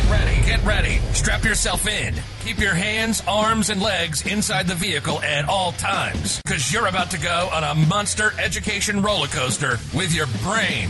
Get ready, get ready. Strap yourself in. Keep your hands, arms, and legs inside the vehicle at all times, because you're about to go on a monster education roller coaster with your brain.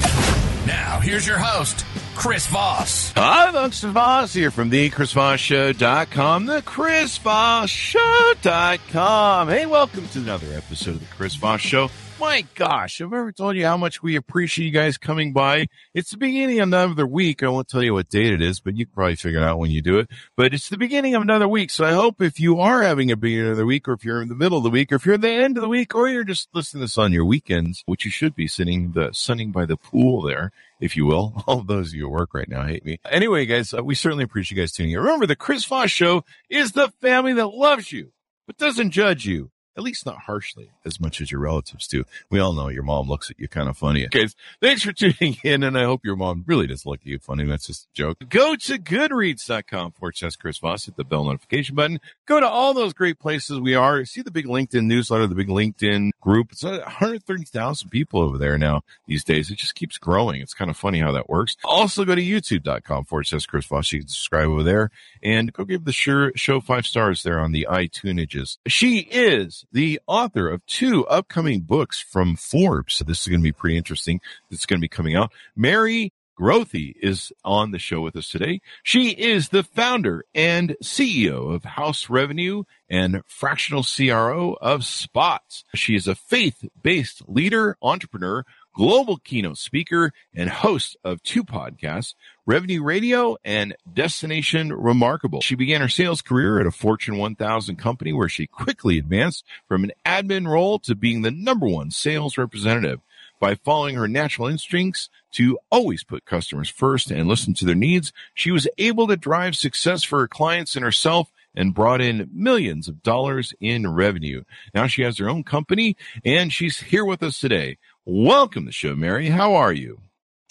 Now, here's your host, Chris Voss. Hi, folks. Voss here from the ChrisVossShow.com, the ChrisVossShow.com. Hey, welcome to another episode of the Chris Voss Show. My gosh, I've ever told you how much we appreciate you guys coming by. It's the beginning of another week. I won't tell you what date it is, but you can probably figure it out when you do it. But it's the beginning of another week. So I hope if you are having a beginning of the week, or if you're in the middle of the week, or if you're at the end of the week, or you're just listening to this on your weekends, which you should be sitting the sunning by the pool there, if you will. All those of you at work right now hate me. Anyway, guys, uh, we certainly appreciate you guys tuning in. Remember, the Chris Voss Show is the family that loves you, but doesn't judge you at least not harshly as much as your relatives do. We all know your mom looks at you kind of funny. Okay, thanks for tuning in, and I hope your mom really does look at you funny. That's just a joke. Go to goodreads.com forward slash Chris Voss, hit the bell notification button. Go to all those great places we are. See the big LinkedIn newsletter, the big LinkedIn group. It's 130,000 people over there now these days. It just keeps growing. It's kind of funny how that works. Also go to youtube.com forward slash Chris Voss. You can subscribe over there and go give the show five stars there on the iTunes. She is the author of two upcoming books from Forbes. So this is going to be pretty interesting. Is going to be coming out. Mary Grothe is on the show with us today. She is the founder and CEO of House Revenue and fractional CRO of Spots. She is a faith-based leader, entrepreneur, global keynote speaker, and host of two podcasts, Revenue Radio and Destination Remarkable. She began her sales career at a Fortune 1000 company where she quickly advanced from an admin role to being the number one sales representative by following her natural instincts to always put customers first and listen to their needs, she was able to drive success for her clients and herself and brought in millions of dollars in revenue. Now she has her own company and she's here with us today. Welcome to the show, Mary. How are you?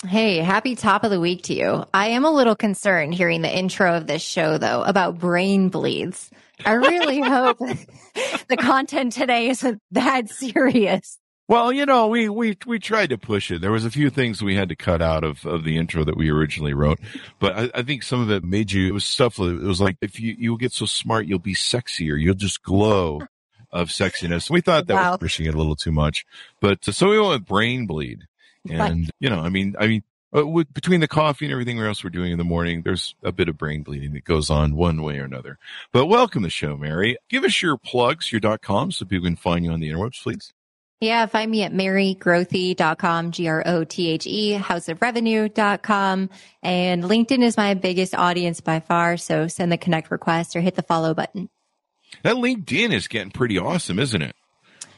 Hey, happy top of the week to you. I am a little concerned hearing the intro of this show, though, about brain bleeds. I really hope the content today isn't that serious. Well, you know, we, we, we tried to push it. There was a few things we had to cut out of, of the intro that we originally wrote, but I, I think some of it made you, it was stuff, it was like, if you, you'll get so smart, you'll be sexier. You'll just glow of sexiness. We thought that wow. was pushing it a little too much, but uh, so we went with brain bleed. And, you know, I mean, I mean, uh, with, between the coffee and everything else we're doing in the morning, there's a bit of brain bleeding that goes on one way or another. But welcome to the show, Mary. Give us your plugs, your dot com, so people can find you on the interwebs, please. Yeah, find me at marygrothe.com, G-R-O-T-H-E, houseofrevenue.com. And LinkedIn is my biggest audience by far. So send the connect request or hit the follow button. That LinkedIn is getting pretty awesome, isn't it?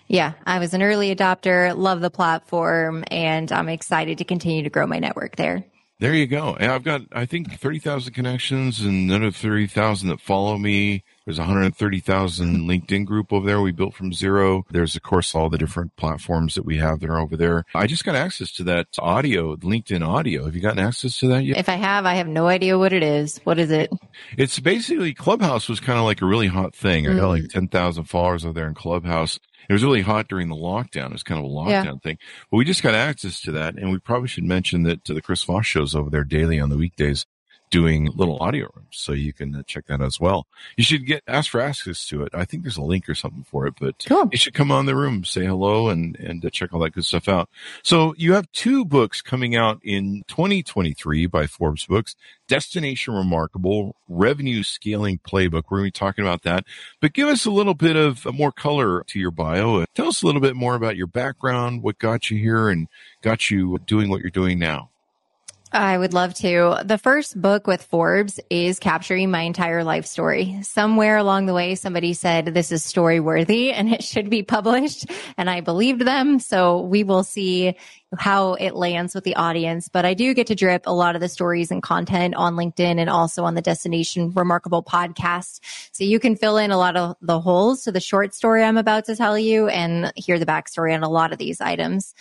Yeah, I was an early adopter, love the platform, and I'm excited to continue to grow my network there. There you go. I've got, I think, 30,000 connections and another 30,000 that follow me. There's 130,000 LinkedIn group over there we built from zero. There's, of course, all the different platforms that we have that are over there. I just got access to that audio, LinkedIn audio. Have you gotten access to that yet? If I have, I have no idea what it is. What is it? It's basically Clubhouse was kind of like a really hot thing. I got like mm. 10,000 followers over there in Clubhouse. It was really hot during the lockdown. It was kind of a lockdown yeah. thing. But we just got access to that. And we probably should mention that to the Chris Voss shows over there daily on the weekdays doing little audio rooms. So you can uh, check that as well. You should get, ask for access to it. I think there's a link or something for it, but cool. you should come on the room, say hello and, and uh, check all that good stuff out. So you have two books coming out in 2023 by Forbes Books, Destination Remarkable, Revenue Scaling Playbook. We're going to be talking about that, but give us a little bit of uh, more color to your bio. Tell us a little bit more about your background, what got you here and got you doing what you're doing now. I would love to. The first book with Forbes is capturing my entire life story. Somewhere along the way, somebody said this is story worthy and it should be published. And I believed them. So we will see how it lands with the audience. But I do get to drip a lot of the stories and content on LinkedIn and also on the Destination Remarkable podcast. So you can fill in a lot of the holes to the short story I'm about to tell you and hear the backstory on a lot of these items.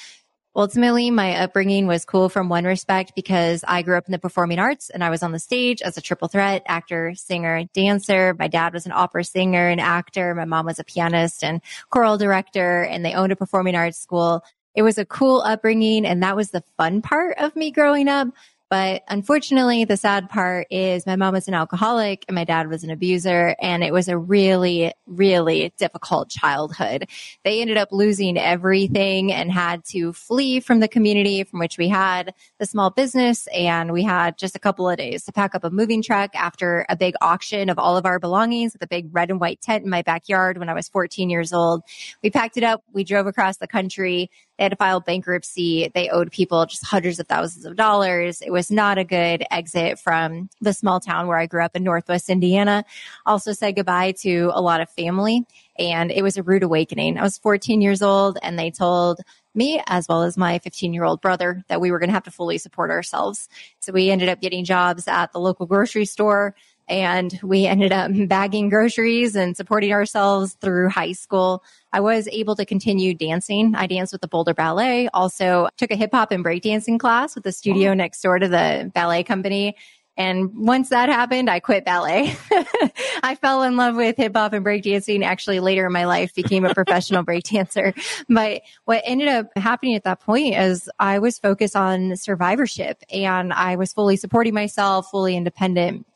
Ultimately, my upbringing was cool from one respect because I grew up in the performing arts and I was on the stage as a triple threat actor, singer, dancer. My dad was an opera singer and actor. My mom was a pianist and choral director and they owned a performing arts school. It was a cool upbringing and that was the fun part of me growing up. But unfortunately, the sad part is my mom was an alcoholic and my dad was an abuser. And it was a really, really difficult childhood. They ended up losing everything and had to flee from the community from which we had the small business. And we had just a couple of days to pack up a moving truck after a big auction of all of our belongings at the big red and white tent in my backyard when I was 14 years old. We packed it up. We drove across the country they had to file bankruptcy. They owed people just hundreds of thousands of dollars. It was not a good exit from the small town where I grew up in Northwest Indiana. Also said goodbye to a lot of family and it was a rude awakening. I was 14 years old and they told me as well as my 15 year old brother that we were going to have to fully support ourselves. So we ended up getting jobs at the local grocery store and we ended up bagging groceries and supporting ourselves through high school. I was able to continue dancing. I danced with the Boulder Ballet, also took a hip hop and breakdancing class with the studio oh. next door to the ballet company. And once that happened, I quit ballet. I fell in love with hip hop and breakdancing actually later in my life, became a professional breakdancer. But what ended up happening at that point is I was focused on survivorship and I was fully supporting myself, fully independent.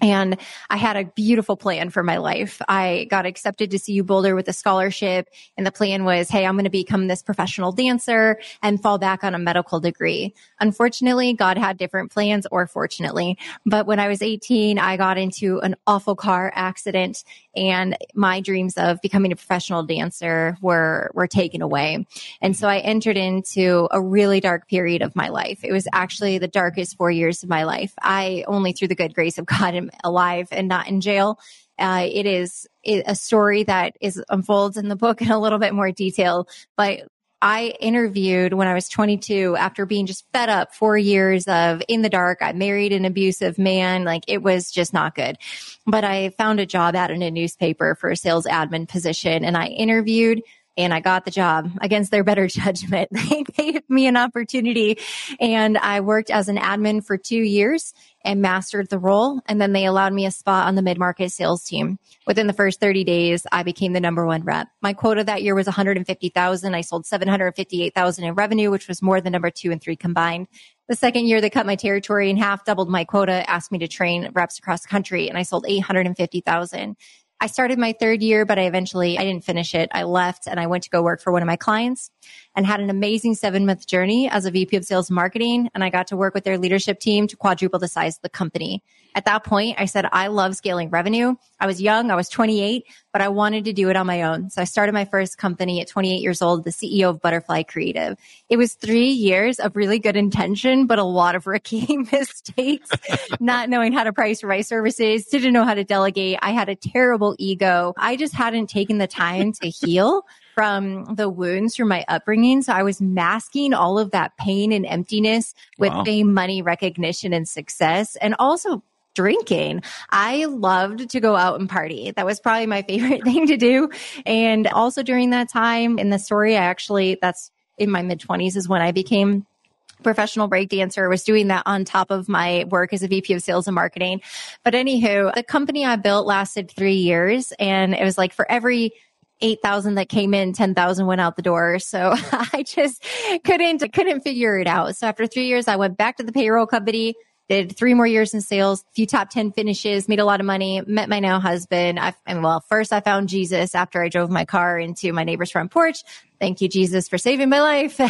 And I had a beautiful plan for my life. I got accepted to CU Boulder with a scholarship and the plan was, Hey, I'm going to become this professional dancer and fall back on a medical degree. Unfortunately, God had different plans or fortunately, but when I was 18, I got into an awful car accident and my dreams of becoming a professional dancer were, were taken away. And so I entered into a really dark period of my life. It was actually the darkest four years of my life. I only through the good grace of God alive and not in jail. Uh, it is a story that is unfolds in the book in a little bit more detail, but I interviewed when I was 22 after being just fed up four years of in the dark. I married an abusive man. Like it was just not good. But I found a job out in a newspaper for a sales admin position and I interviewed and I got the job against their better judgment. They gave me an opportunity and I worked as an admin for two years and mastered the role. And then they allowed me a spot on the mid market sales team. Within the first 30 days, I became the number one rep. My quota that year was 150,000. I sold 758,000 in revenue, which was more than number two and three combined. The second year, they cut my territory in half, doubled my quota, asked me to train reps across the country, and I sold 850,000. I started my third year, but I eventually, I didn't finish it. I left and I went to go work for one of my clients and had an amazing seven month journey as a VP of sales marketing. And I got to work with their leadership team to quadruple the size of the company. At that point, I said, I love scaling revenue. I was young. I was 28, but I wanted to do it on my own. So I started my first company at 28 years old, the CEO of Butterfly Creative. It was three years of really good intention, but a lot of rookie mistakes, not knowing how to price my services, didn't know how to delegate. I had a terrible ego. I just hadn't taken the time to heal from the wounds from my upbringing. So I was masking all of that pain and emptiness with wow. fame, money, recognition, and success. And also drinking. I loved to go out and party. That was probably my favorite thing to do. And also during that time in the story, I actually, that's in my mid twenties is when I became professional breakdancer. I was doing that on top of my work as a VP of sales and marketing. But anywho, the company I built lasted three years and it was like for every 8,000 that came in, 10,000 went out the door. So I just couldn't, couldn't figure it out. So after three years, I went back to the payroll company, did three more years in sales, a few top 10 finishes, made a lot of money, met my now husband. I, and well, first I found Jesus after I drove my car into my neighbor's front porch. Thank you, Jesus, for saving my life.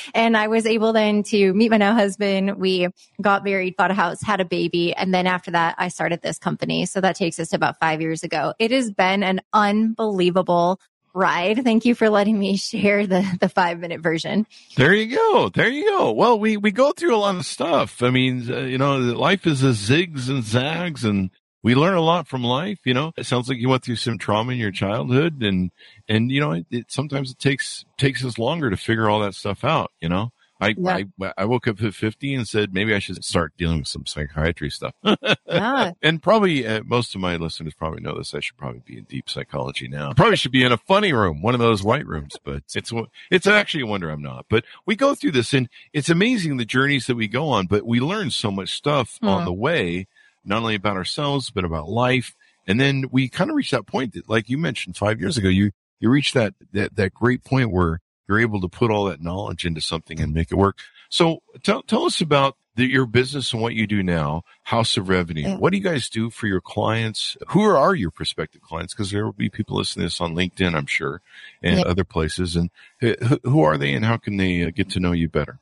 and I was able then to meet my now husband. We got married, bought a house, had a baby. And then after that, I started this company. So that takes us to about five years ago. It has been an unbelievable ride. Thank you for letting me share the, the five minute version. There you go. There you go. Well, we, we go through a lot of stuff. I mean, uh, you know, life is a zigs and zags and we learn a lot from life. You know, it sounds like you went through some trauma in your childhood and, and, you know, it, it sometimes it takes, takes us longer to figure all that stuff out, you know? I, Yeah. I I woke up at 50 and said maybe I should start dealing with some psychiatry stuff. Yeah. and probably uh, most of my listeners probably know this. I should probably be in deep psychology now. Probably should be in a funny room, one of those white rooms, but it's it's actually a wonder I'm not. But we go through this, and it's amazing the journeys that we go on. But we learn so much stuff on Hmm. the way, not only about ourselves but about life. And then we kind of reach that point that, like you mentioned five years ago, you you reach that that that great point where you're able to put all that knowledge into something and make it work. So tell tell us about the, your business and what you do now, House of Revenue. What do you guys do for your clients? Who are your prospective clients? Because there will be people listening to this on LinkedIn, I'm sure, and Yeah. other places. And who- are they, and how can they uh, get to know you better?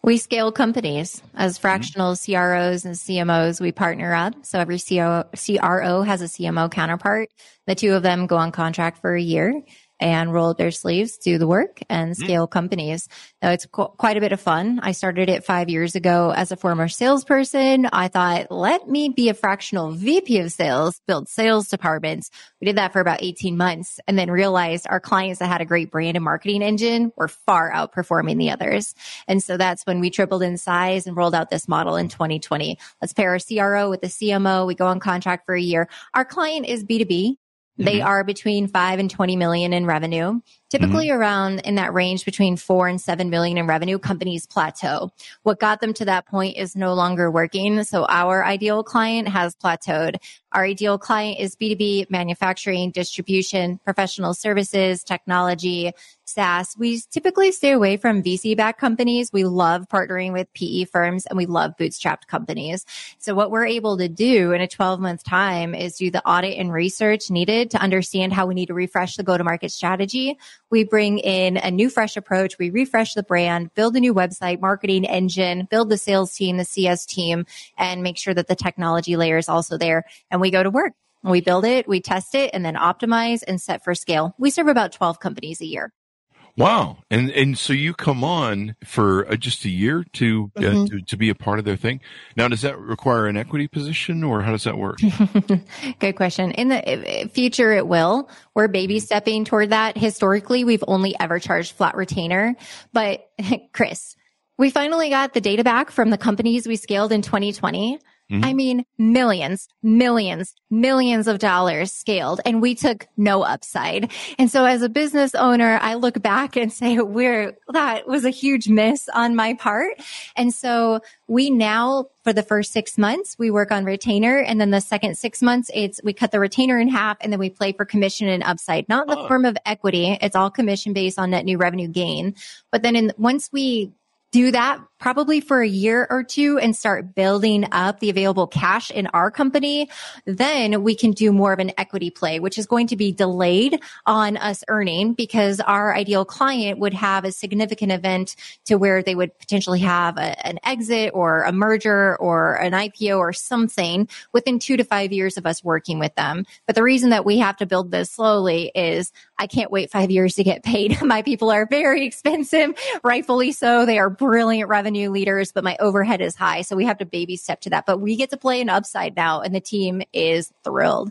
We scale companies as fractional CROs and CMOs. We partner up. So every CRO has a CMO counterpart. The two of them go on contract for a year and roll up their sleeves, do the work and mm. scale companies. Now it's qu- quite a bit of fun. I started it five years ago as a former salesperson. I thought, let me be a fractional VP of sales, build sales departments. We did that for about 18 months and then realized our clients that had a great brand and marketing engine were far outperforming the others. And so that's when we tripled in size and rolled out this model in 2020. Let's pair a CRO with a CMO. We go on contract for a year. Our client is B2B. They Mhm. are between five and 20 million in revenue. Typically around in that range between four and seven million in revenue, companies plateau. What got them to that point is no longer working. So our ideal client has plateaued. Our ideal client is B2B, manufacturing, distribution, professional services, technology, SaaS. We typically stay away from VC backed companies. We love partnering with PE firms and we love bootstrapped companies. So what we're able to do in a 12 month time is do the audit and research needed to understand how we need to refresh the go to market strategy. We bring in a new fresh approach. We refresh the brand, build a new website, marketing engine, build the sales team, the CS team, and make sure that the technology layer is also there. And we go to work. We build it, we test it, and then optimize and set for scale. We serve about 12 companies a year. Wow. And and so you come on for uh, just a year to, uh, Mhm. to to be a part of their thing. Now, does that require an equity position, or how does that work? Good question. In the uh, future, it will. We're baby stepping toward that. Historically, we've only ever charged flat retainer. But Chris, we finally got the data back from the companies we scaled in 2020. Mhm. I mean, millions, millions, millions of dollars scaled and we took no upside. And so as a business owner, I look back and say, we're, that was a huge miss on my part. And so we now, for the first six months, we work on retainer. And then the second six months, it's, we cut the retainer in half and then we play for commission and upside, not in the Oh. form of equity. It's all commission based on net new revenue gain. But then in, once we do that probably for a year or two and start building up the available cash in our company, then we can do more of an equity play, which is going to be delayed on us earning because our ideal client would have a significant event to where they would potentially have a, an exit or a merger or an IPO or something within two to five years of us working with them. But the reason that we have to build this slowly is I can't wait five years to get paid. My people are very expensive, rightfully so. They are brilliant revenue leaders, but my overhead is high. So we have to baby step to that. But we get to play an upside now and the team is thrilled.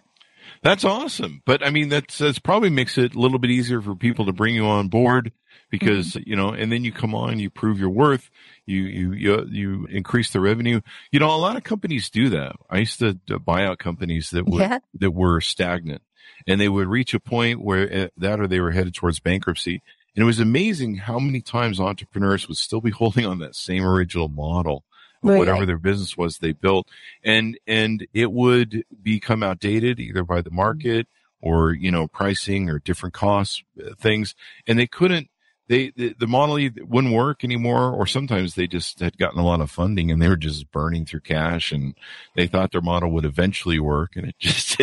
That's awesome. But I mean, that's, that's probably makes it a little bit easier for people to bring you on board because, Mm-hmm. you know, and then you come on, you prove your worth, you, you, you, you increase the revenue. You know, a lot of companies do that. I used to, buy out companies that were, Yeah. that were stagnant and they would reach a point where uh, that or they were headed towards bankruptcy. And it was amazing how many times entrepreneurs would still be holding on that same original model of Right. whatever their business was they built. And and it would become outdated either by the market or you know pricing or different costs uh, things. And they couldn't they the, the model wouldn't work anymore or sometimes they just had gotten a lot of funding and they were just burning through cash and they thought their model would eventually work and it just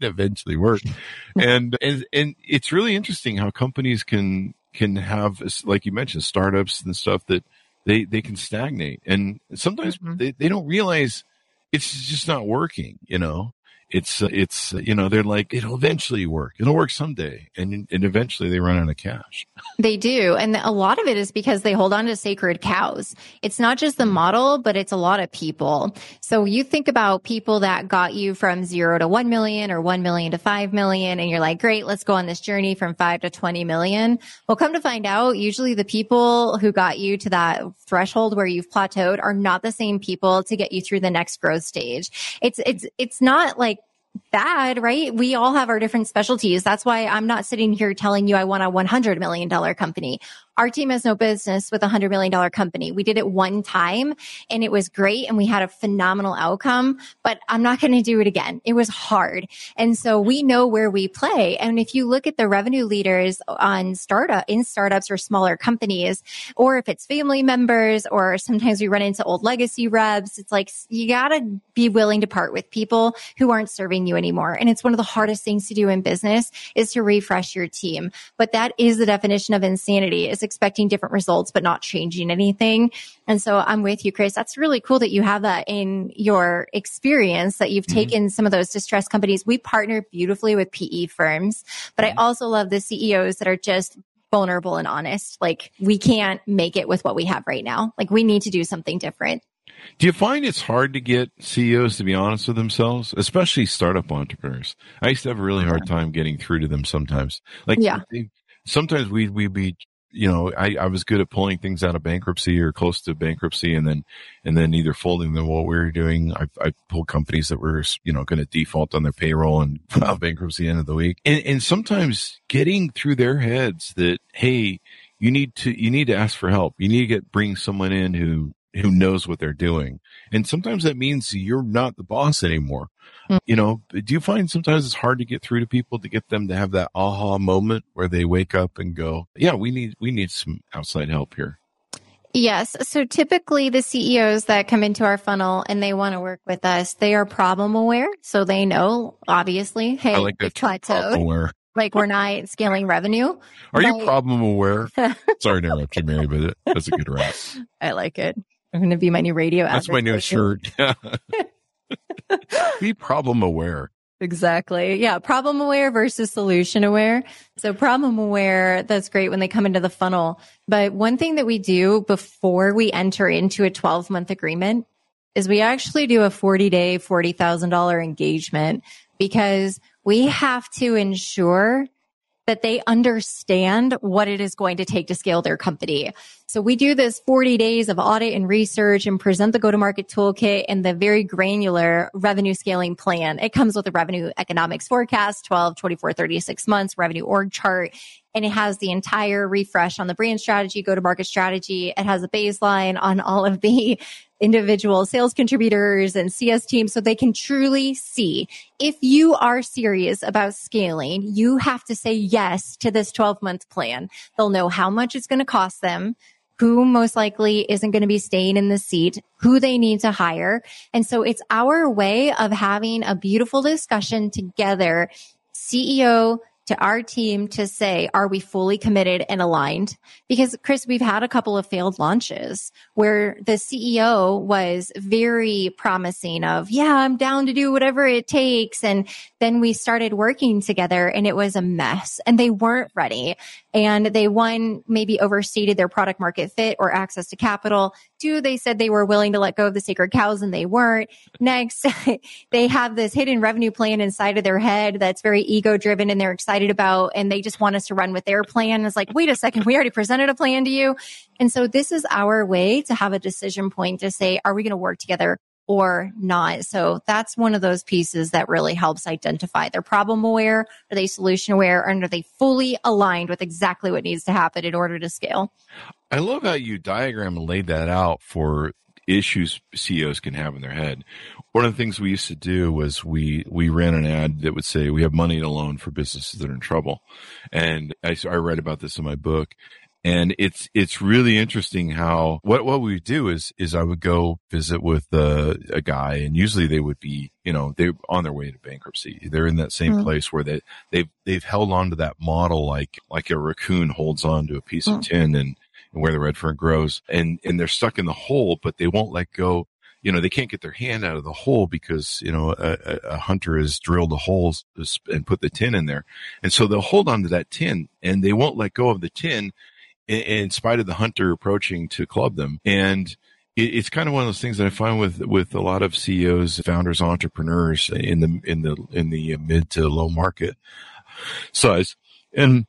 eventually worked and and and it's really interesting how companies can can have like you mentioned startups and stuff that they they can stagnate and sometimes Mhm. they, they don't realize it's just not working you know it's, it's, you know, they're like, it'll eventually work. It'll work someday. And, and eventually they run out of cash. They do. And a lot of it is because they hold on to sacred cows. It's not just the mm. model, but it's a lot of people. So you think about people that got you from zero to 1 million or 1 million to 5 million. And you're like, great, let's go on this journey from five to 20 million. Well, come to find out, usually the people who got you to that threshold where you've plateaued are not the same people to get you through the next growth stage. It's, it's, it's not like bad, right? We all have our different specialties. That's why I'm not sitting here telling you I want a $100 million company. Our team has no business with a hundred million dollar company. We did it one time and it was great and we had a phenomenal outcome, but I'm not going to do it again. It was hard. And so we know where we play. And if you look at the revenue leaders on startup in startups or smaller companies, or if it's family members, or sometimes we run into old legacy reps, it's like you gotta be willing to part with people who aren't serving you anymore. And it's one of the hardest things to do in business is to refresh your team. But that is the definition of insanity is expecting different results, but not changing anything. And so I'm with you, Chris. That's really cool that you have that in your experience that you've mm-hmm. taken some of those distressed companies. We partner beautifully with PE firms, but mm-hmm. I also love the CEOs that are just vulnerable and honest. Like we can't make it with what we have right now. Like we need to do something different. Do you find it's hard to get CEOs to be honest with themselves, especially startup entrepreneurs? I used to have a really hard time getting through to them sometimes. Like, yeah. sometimes we we be you know, I, I was good at pulling things out of bankruptcy or close to bankruptcy and then, and then either folding them what we were doing. I, I pulled companies that were, you know, going to default on their payroll and file bankruptcy end of the week. And, and sometimes getting through their heads that, Hey, you need to, you need to ask for help. You need to get, bring someone in who, who knows what they're doing. And sometimes that means you're not the boss anymore. Mm. You know, do you find sometimes it's hard to get through to people to get them to have that aha moment where they wake up and go, yeah, we need, we need some outside help here. Yes. So typically the CEOs that come into our funnel and they want to work with us, they are problem aware. So they know, obviously, hey, I like that plateaued. Aware. Like we're not scaling revenue. Are but... you problem aware? Sorry to interrupt you, Mary, but that's a good rap. I like it. I'm going to be my new radio. That's my new shirt. be problem aware. Exactly. Yeah. Problem aware versus solution aware. So problem aware, that's great when they come into the funnel. But one thing that we do before we enter into a 12 month agreement is we actually do a 40 day, $40,000 engagement because we have to ensure that they understand what it is going to take to scale their company. So we do this 40 days of audit and research and present the go-to-market toolkit and the very granular revenue scaling plan. It comes with a revenue economics forecast, 12, 24, 36 months, revenue org chart, and it has the entire refresh on the brand strategy, go-to-market strategy. It has a baseline on all of the individual sales contributors and CS teams so they can truly see if you are serious about scaling, you have to say yes to this 12 month plan. They'll know how much it's going to cost them who most likely isn't going to be staying in the seat, who they need to hire. And so it's our way of having a beautiful discussion together, CEO to our team to say, are we fully committed and aligned? Because Chris, we've had a couple of failed launches where the CEO was very promising of, yeah, I'm down to do whatever it takes. And then we started working together and it was a mess and they weren't ready. And they one, maybe overstated their product market fit or access to capital. Two, they said they were willing to let go of the sacred cows and they weren't. Next, they have this hidden revenue plan inside of their head that's very ego driven and they're excited about and they just want us to run with their plan. It's like, wait a second, we already presented a plan to you. And so this is our way to have a decision point to say, are we going to work together? Or not. So that's one of those pieces that really helps identify they're problem aware, are they solution aware, and are they fully aligned with exactly what needs to happen in order to scale? I love how you diagram and laid that out for issues CEOs can have in their head. One of the things we used to do was we, we ran an ad that would say, we have money to loan for businesses that are in trouble. And I, I read about this in my book and it's, it's really interesting how, what, what we do is, is I would go visit with uh, a guy and usually they would be, you know, they're on their way to bankruptcy. They're in that same mm. place where they, they've, they've held on to that model like, like a raccoon holds on to a piece mm. of tin and, and where the red fern grows and, and they're stuck in the hole, but they won't let go you know, they can't get their hand out of the hole because, you know, a, a hunter has drilled the holes and put the tin in there. And so they'll hold on to that tin and they won't let go of the tin in, in spite of the hunter approaching to club them. And it, it's kind of one of those things that I find with, with a lot of CEOs, founders, entrepreneurs in the, in the, in the mid to low market size. And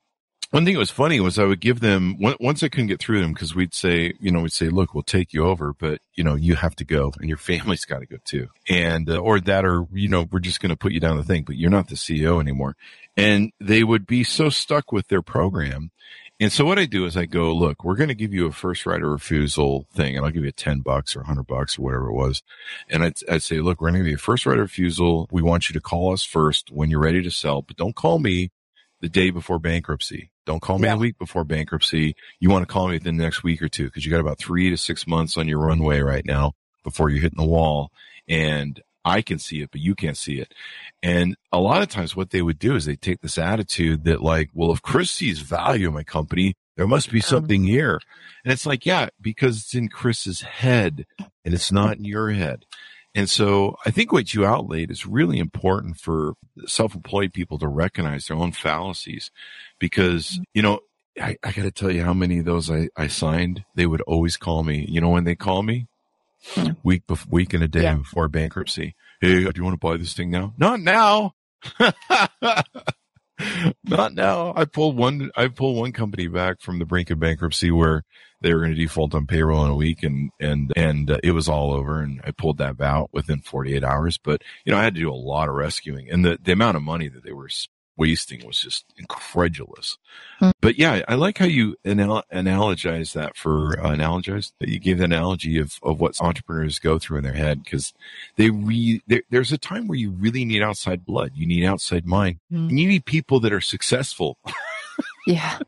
one thing that was funny was I would give them once I couldn't get through them because we'd say, you know, we'd say, look, we'll take you over, but you know, you have to go and your family's got to go too. And, uh, or that, or, you know, we're just going to put you down the thing, but you're not the CEO anymore. And they would be so stuck with their program. And so what I do is I go, look, we're going to give you a first right of refusal thing and I'll give you 10 bucks or 100 bucks or whatever it was. And I'd, I'd say, look, we're going to give you a first right of refusal. We want you to call us first when you're ready to sell, but don't call me the day before bankruptcy don't call me yeah. a week before bankruptcy. You want to call me within the next week or two because you got about three to six months on your runway right now before you're hitting the wall. And I can see it, but you can't see it. And a lot of times what they would do is they take this attitude that like, well, if Chris sees value in my company, there must be uh-huh. something here. And it's like, yeah, because it's in Chris's head and it's not in your head. And so I think what you outlaid is really important for self-employed people to recognize their own fallacies because, mm-hmm. you know, I, I got to tell you how many of those I, I signed. They would always call me. You know when they call me? Hmm. Week bef- week and a day yeah. before bankruptcy. Hey, do you want to buy this thing now? Not now. Not now. I pulled one. I pulled one company back from the brink of bankruptcy where they were going to default on payroll in a week, and and and uh, it was all over. And I pulled that out within 48 hours. But you know, I had to do a lot of rescuing, and the the amount of money that they were wasting was just incredulous. Mm. But yeah, I like how you anal- analogize that for uh, analogize that you gave the analogy of, of what entrepreneurs go through in their head because they re there's a time where you really need outside blood, you need outside mind, mm. and you need people that are successful. yeah.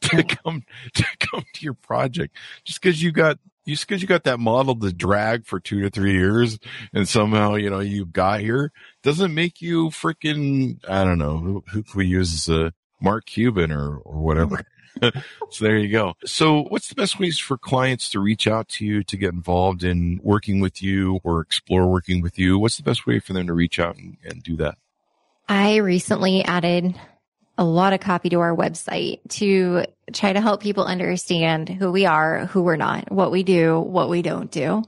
to come to come to your project just because you got just because you got that model to drag for two to three years and somehow, you know, you got here doesn't make you freaking, I don't know, who, who we use as a Mark Cuban or, or whatever. so there you go. So what's the best ways for clients to reach out to you to get involved in working with you or explore working with you? What's the best way for them to reach out and, and do that? I recently added a lot of copy to our website to try to help people understand who we are, who we're not, what we do, what we don't do.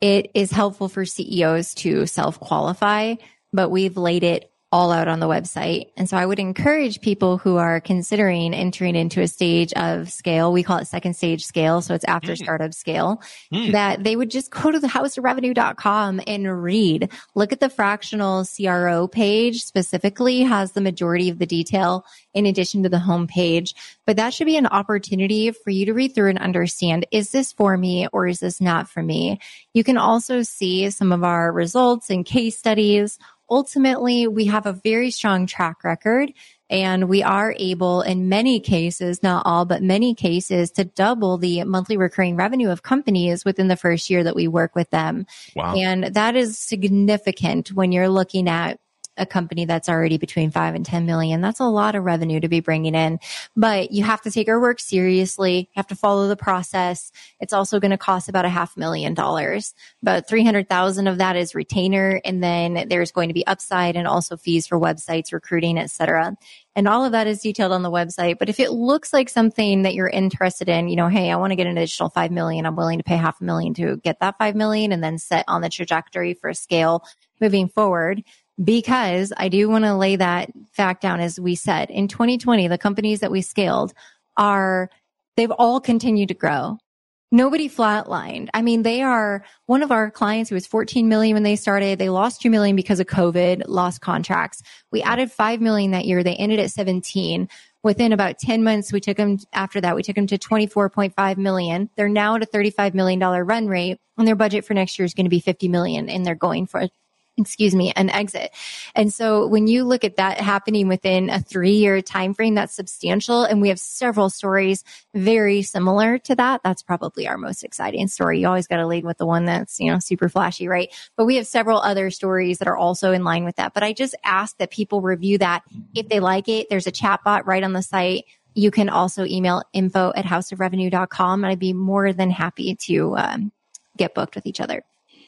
It is helpful for CEOs to self qualify, but we've laid it all out on the website. And so I would encourage people who are considering entering into a stage of scale. We call it second stage scale. So it's after mm. startup scale mm. that they would just go to the houseofrevenue.com and read, look at the fractional CRO page specifically has the majority of the detail in addition to the home page. But that should be an opportunity for you to read through and understand, is this for me or is this not for me? You can also see some of our results and case studies ultimately we have a very strong track record and we are able in many cases, not all, but many cases to double the monthly recurring revenue of companies within the first year that we work with them. Wow. And that is significant when you're looking at a company that's already between five and 10 million. That's a lot of revenue to be bringing in, but you have to take our work seriously. You have to follow the process. It's also going to cost about a half million dollars, but 300,000 of that is retainer. And then there's going to be upside and also fees for websites, recruiting, etc. And all of that is detailed on the website. But if it looks like something that you're interested in, you know, hey, I want to get an additional five million. I'm willing to pay half a million to get that five million and then set on the trajectory for scale moving forward because I do want to lay that fact down. As we said in 2020, the companies that we scaled are, they've all continued to grow. Nobody flatlined. I mean, they are one of our clients who was 14 million when they started. They lost 2 million because of COVID, lost contracts. We added 5 million that year. They ended at 17. Within about 10 months, we took them after that, we took them to 24.5 million. They're now at a $35 million run rate and their budget for next year is going to be 50 million and they're going for excuse me, an exit. And so when you look at that happening within a three year time frame, that's substantial. And we have several stories very similar to that. That's probably our most exciting story. You always got to lead with the one that's, you know, super flashy, right? But we have several other stories that are also in line with that. But I just ask that people review that. If they like it, there's a chat bot right on the site. You can also email info at houseofrevenue.com and I'd be more than happy to um, get booked with each other.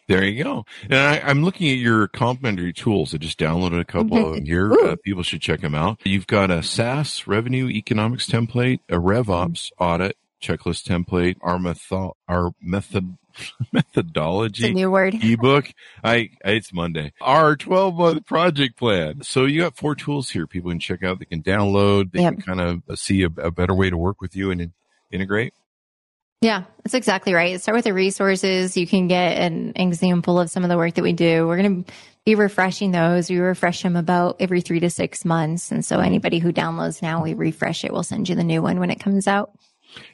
There you go. And I, I'm looking at your complimentary tools. I just downloaded a couple of them here. Uh, people should check them out. You've got a SaaS revenue economics template, a RevOps audit checklist template, our method, our method, methodology It's a new word. ebook. I, it's Monday. Our 12 month project plan. So you got four tools here people can check out. They can download. They Yep. can kind of see a, a better way to work with you and in- integrate. Yeah, that's exactly right. Start with the resources. You can get an example of some of the work that we do. We're going to be refreshing those. We refresh them about every three to six months. And so anybody who downloads now, we refresh it. We'll send you the new one when it comes out.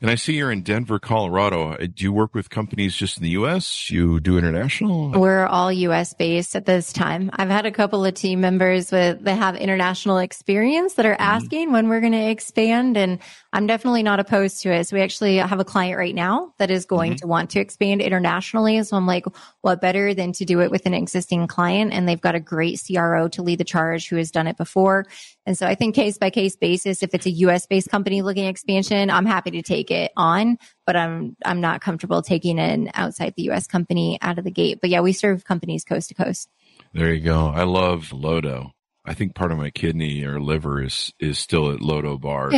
And I see you're in Denver, Colorado. Uh, Do you work with companies just in the U.S.? You do international? We're all US based at this time. I've had a couple of team members with that have international experience that are asking when we're going to expand and I'm definitely not opposed to it. So we actually have a client right now that is going to want to expand internationally. So I'm like, what better than to do it with an existing client? And they've got a great CRO to lead the charge who has done it before. And so I think case by case basis, if it's a US based company looking expansion, I'm happy to take it on, but I'm, I'm not comfortable taking an outside the US company out of the gate. But yeah, we serve companies coast to coast. There you go. I love Lodo. I think part of my kidney or liver is, is still at Lodo bars.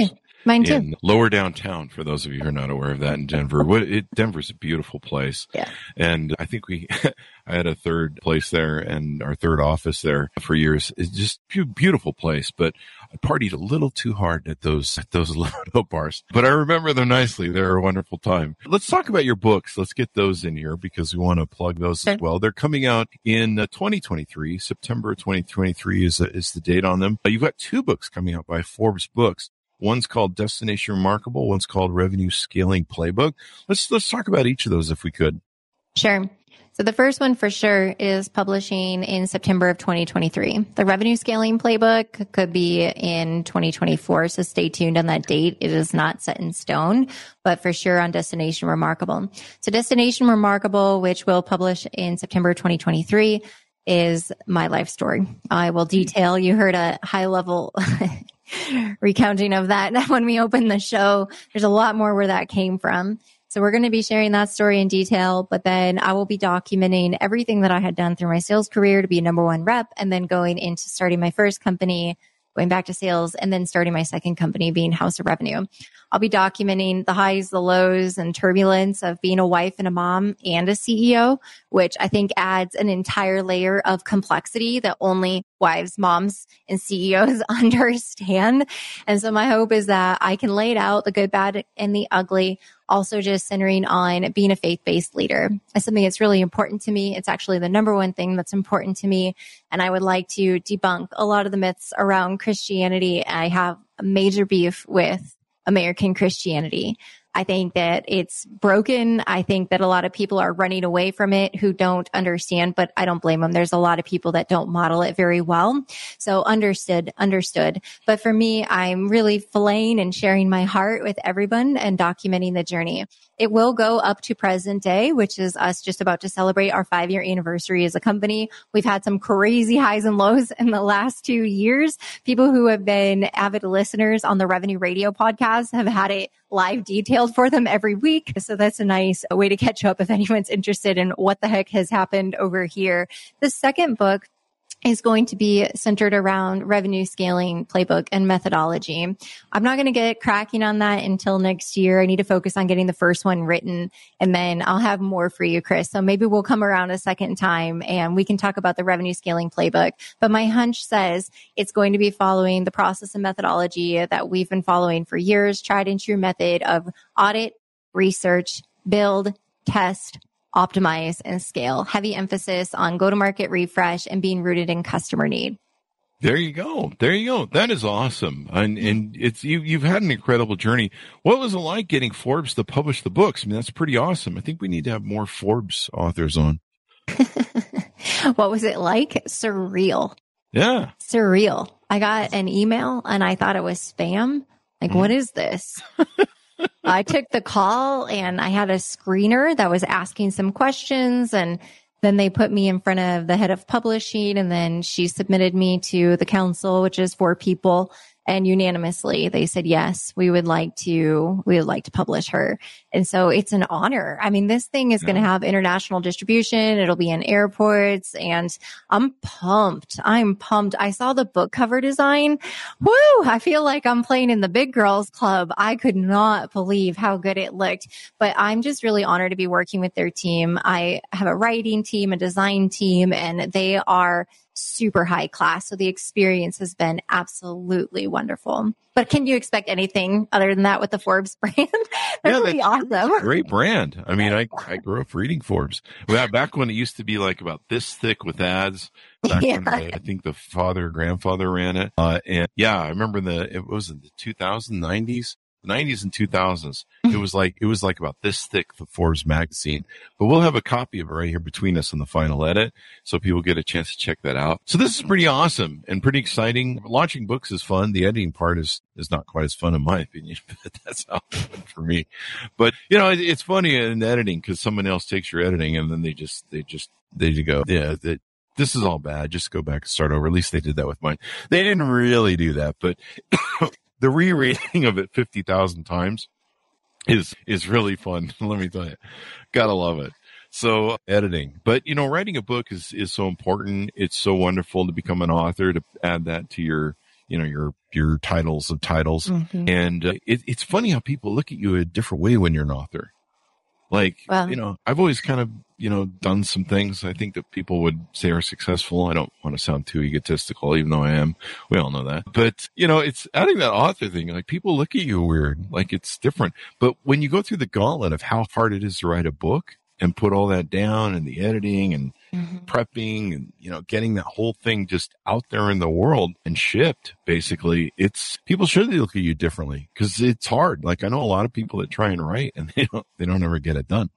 Mine too. lower downtown for those of you who are not aware of that in Denver. What it, Denver's a beautiful place. Yeah. And I think we, I had a third place there and our third office there for years. It's just a beautiful place, but I partied a little too hard at those, at those Lodo bars, but I remember them nicely. They're a wonderful time. Let's talk about your books. Let's get those in here because we want to plug those as well. They're coming out in uh, 2023. September 2023 is, is the date on them. You've got two books coming out by Forbes Books. One's called Destination Remarkable. One's called Revenue Scaling Playbook. Let's let's talk about each of those if we could. Sure. So the first one for sure is publishing in September of 2023. The revenue scaling playbook could be in 2024. So stay tuned on that date. It is not set in stone, but for sure on Destination Remarkable. So Destination Remarkable, which will publish in September 2023 is my life story. I will detail, you heard a high level recounting of that when we opened the show. There's a lot more where that came from. So we're going to be sharing that story in detail, but then I will be documenting everything that I had done through my sales career to be a number one rep and then going into starting my first company, going back to sales and then starting my second company being House of Revenue. I'll be documenting the highs, the lows and turbulence of being a wife and a mom and a CEO, which I think adds an entire layer of complexity that only wives, moms and CEOs understand. And so my hope is that I can lay it out the good, bad and the ugly also just centering on being a faith-based leader. It's something that's really important to me. It's actually the number one thing that's important to me. And I would like to debunk a lot of the myths around Christianity. I have a major beef with American Christianity. I think that it's broken. I think that a lot of people are running away from it who don't understand, but I don't blame them. There's a lot of people that don't model it very well. So understood, understood. But for me, I'm really filleting and sharing my heart with everyone and documenting the journey. It will go up to present day, which is us just about to celebrate our five year anniversary as a company. We've had some crazy highs and lows in the last two years. People who have been avid listeners on the Revenue Radio podcast have had it live detailed for them every week. So that's a nice way to catch up if anyone's interested in what the heck has happened over here. The second book is going to be centered around revenue scaling playbook and methodology. I'm not going to get cracking on that until next year. I need to focus on getting the first one written and then I'll have more for you, Chris. So maybe we'll come around a second time and we can talk about the revenue scaling playbook. But my hunch says it's going to be following the process and methodology that we've been following for years, tried and true method of audit, research, build, test, optimize and scale. Heavy emphasis on go to market refresh and being rooted in customer need. There you go. There you go. That is awesome. And, and it's, you, you've had an incredible journey. What was it like getting Forbes to publish the books? I mean, that's pretty awesome. I think we need to have more Forbes authors on. what was it like? Surreal. Yeah. Surreal. I got an email and I thought it was spam. Like, mm-hmm. what is this? I took the call and I had a screener that was asking some questions and then they put me in front of the head of publishing and then she submitted me to the council, which is four people. And unanimously they said yes we would like to we would like to publish her. And so it's an honor. I mean this thing is yeah. going to have international distribution. It'll be in airports. And i'm pumped. I'm pumped. I saw the book cover design. Woo i feel like i'm playing in the big girls club. I could not believe how good it looked. But i'm just really honored to be working with their team. I have a writing team a design team and they are super high class. So the experience has been absolutely wonderful. But can you expect anything other than that with the Forbes brand? that would be awesome. Great brand. I mean, I, I grew up reading Forbes. Well, back when it used to be like about this thick with ads. Back yeah. when I, I think the father, grandfather ran it. Uh, and yeah, I remember the, it was in the 2090s. 90s and 2000s. It mm-hmm. was like, it was like about this thick, the Forbes magazine, but we'll have a copy of it right here between us in the final edit. So people get a chance to check that out. So this is pretty awesome and pretty exciting. Launching books is fun. The editing part is, is not quite as fun in my opinion, but that's how for me. But you know, it, it's funny in editing because someone else takes your editing and then they just, they just, they just go, yeah, that this is all bad. Just go back and start over. At least they did that with mine. They didn't really do that, but the rereading of it 50,000 times is, is really fun. Let me tell you, gotta love it. So editing, but you know, writing a book is, is so important. It's so wonderful to become an author, to add that to your, you know, your, your titles of titles. Mm-hmm. And uh, it, it's funny how people look at you a different way when you're an author. Like, well, you know, I've always kind of, you know, done some things I think that people would say are successful. I don't want to sound too egotistical, even though I am. We all know that. But, you know, it's adding that author thing. Like people look at you weird, like it's different. But when you go through the gauntlet of how hard it is to write a book and put all that down and the editing and mm-hmm. prepping and, you know, getting that whole thing just out there in the world and shipped, basically, it's people should look at you differently because it's hard. Like I know a lot of people that try and write and they don't, they don't ever get it done.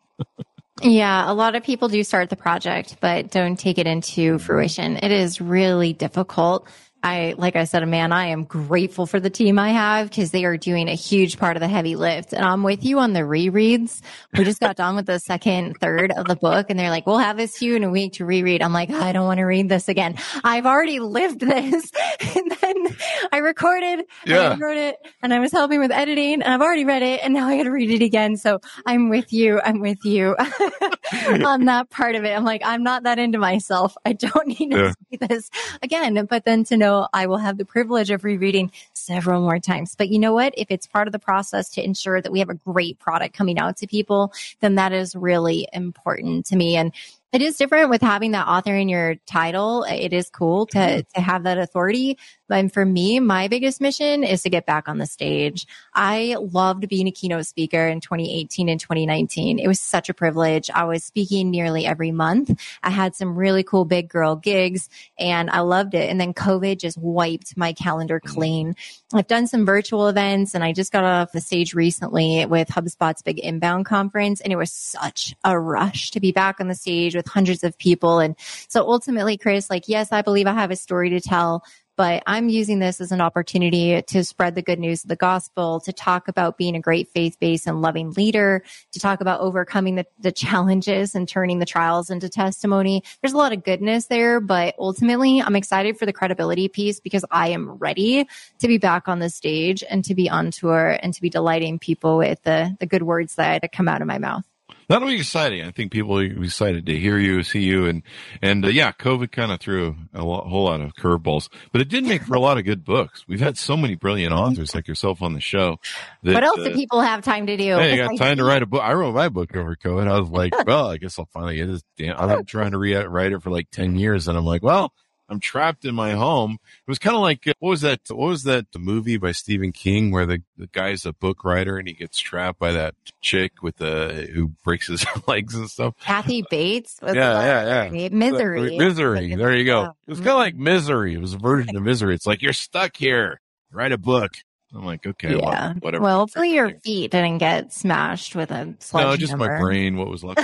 Yeah, a lot of people do start the project, but don't take it into fruition. It is really difficult I, like I said, a man, I am grateful for the team I have because they are doing a huge part of the heavy lift. And I'm with you on the rereads. We just got done with the second third of the book and they're like, we'll have this to you in a week to reread. I'm like, I don't want to read this again. I've already lived this. and then I recorded yeah. I wrote it and I was helping with editing and I've already read it and now I got to read it again. So I'm with you. I'm with you on that part of it. I'm like, I'm not that into myself. I don't need to yeah. see this again. But then to know I will have the privilege of rereading several more times. But you know what? If it's part of the process to ensure that we have a great product coming out to people, then that is really important to me. And it is different with having that author in your title. It is cool to, mm-hmm. to have that authority. But for me, my biggest mission is to get back on the stage. I loved being a keynote speaker in 2018 and 2019. It was such a privilege. I was speaking nearly every month. I had some really cool big girl gigs and I loved it. And then COVID just wiped my calendar mm-hmm. clean. I've done some virtual events and I just got off the stage recently with HubSpot's big inbound conference and it was such a rush to be back on the stage with hundreds of people. And so ultimately, Chris, like, yes, I believe I have a story to tell, but I'm using this as an opportunity to spread the good news of the gospel, to talk about being a great faith based and loving leader, to talk about overcoming the, the challenges and turning the trials into testimony. There's a lot of goodness there, but ultimately I'm excited for the credibility piece because I am ready to be back on the stage and to be on tour and to be delighting people with the, the good words that come out of my mouth that'll be exciting. I think people are excited to hear you, see you, and and uh, yeah, COVID kind of threw a lot, whole lot of curveballs, but it did make for a lot of good books. We've had so many brilliant authors like yourself on the show. That, what else uh, do people have time to do? Hey, you got time to write a book. I wrote my book over COVID. I was like, well, I guess I'll finally get this. Damn, I've been trying to re- write it for like ten years, and I'm like, well, I'm trapped in my home. It was kind of like uh, what was that? What was that movie by Stephen King where the, the guy's a book writer and he gets trapped by that chick with the who breaks his legs and stuff. Kathy Bates. yeah, yeah, yeah. Misery. Misery. There you go. It was kind of like Misery. It was a version of Misery. It's like you're stuck here. Write a book. I'm like, okay, yeah. Well, whatever. Well, hopefully your feet didn't get smashed with a sledgehammer. No, just my brain. What was left?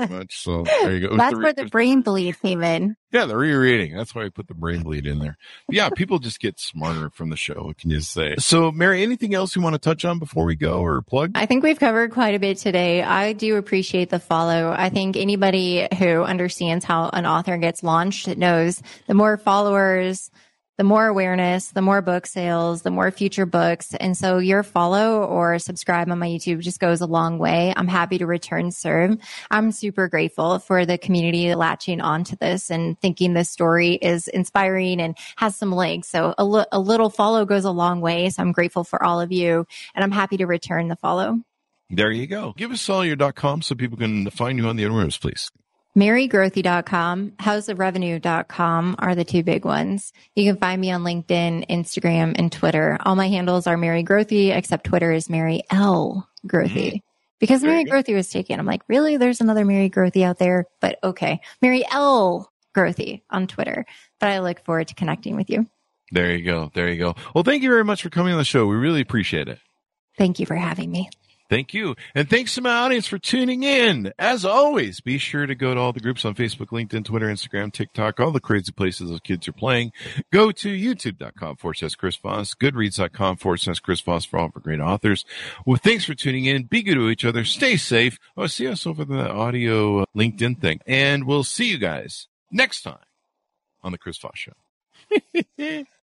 pretty much. So there you go. That's the where the brain bleed came in. Yeah, the rereading. That's why I put the brain bleed in there. But yeah, people just get smarter from the show. What can you say? So, Mary, anything else you want to touch on before we go or plug? I think we've covered quite a bit today. I do appreciate the follow. I think anybody who understands how an author gets launched knows the more followers the more awareness, the more book sales, the more future books. And so your follow or subscribe on my YouTube just goes a long way. I'm happy to return serve. I'm super grateful for the community latching onto this and thinking this story is inspiring and has some legs. So a, little follow goes a long way. So I'm grateful for all of you and I'm happy to return the follow. There you go. Give us all your com so people can find you on the interwebs, please. MaryGrothe.com, houseofrevenue.com are the two big ones. You can find me on LinkedIn, Instagram, and Twitter. All my handles are Mary Grothe, except Twitter is Mary L. Grothe. Mm. Because Mary Grothe was taken. I'm like, really? There's another Mary Grothe out there? But okay. Mary L. Grothe on Twitter. But I look forward to connecting with you. There you go. There you go. Well, thank you very much for coming on the show. We really appreciate it. Thank you for having me. Thank you. And thanks to my audience for tuning in. As always, be sure to go to all the groups on Facebook, LinkedIn, Twitter, Instagram, TikTok, all the crazy places those kids are playing. Go to youtube.com forward slash Chris Voss, goodreads.com forward slash Chris Voss for all for great authors. Well, thanks for tuning in. Be good to each other. Stay safe. Oh, see us over the audio uh, LinkedIn thing. And we'll see you guys next time on the Chris Voss Show.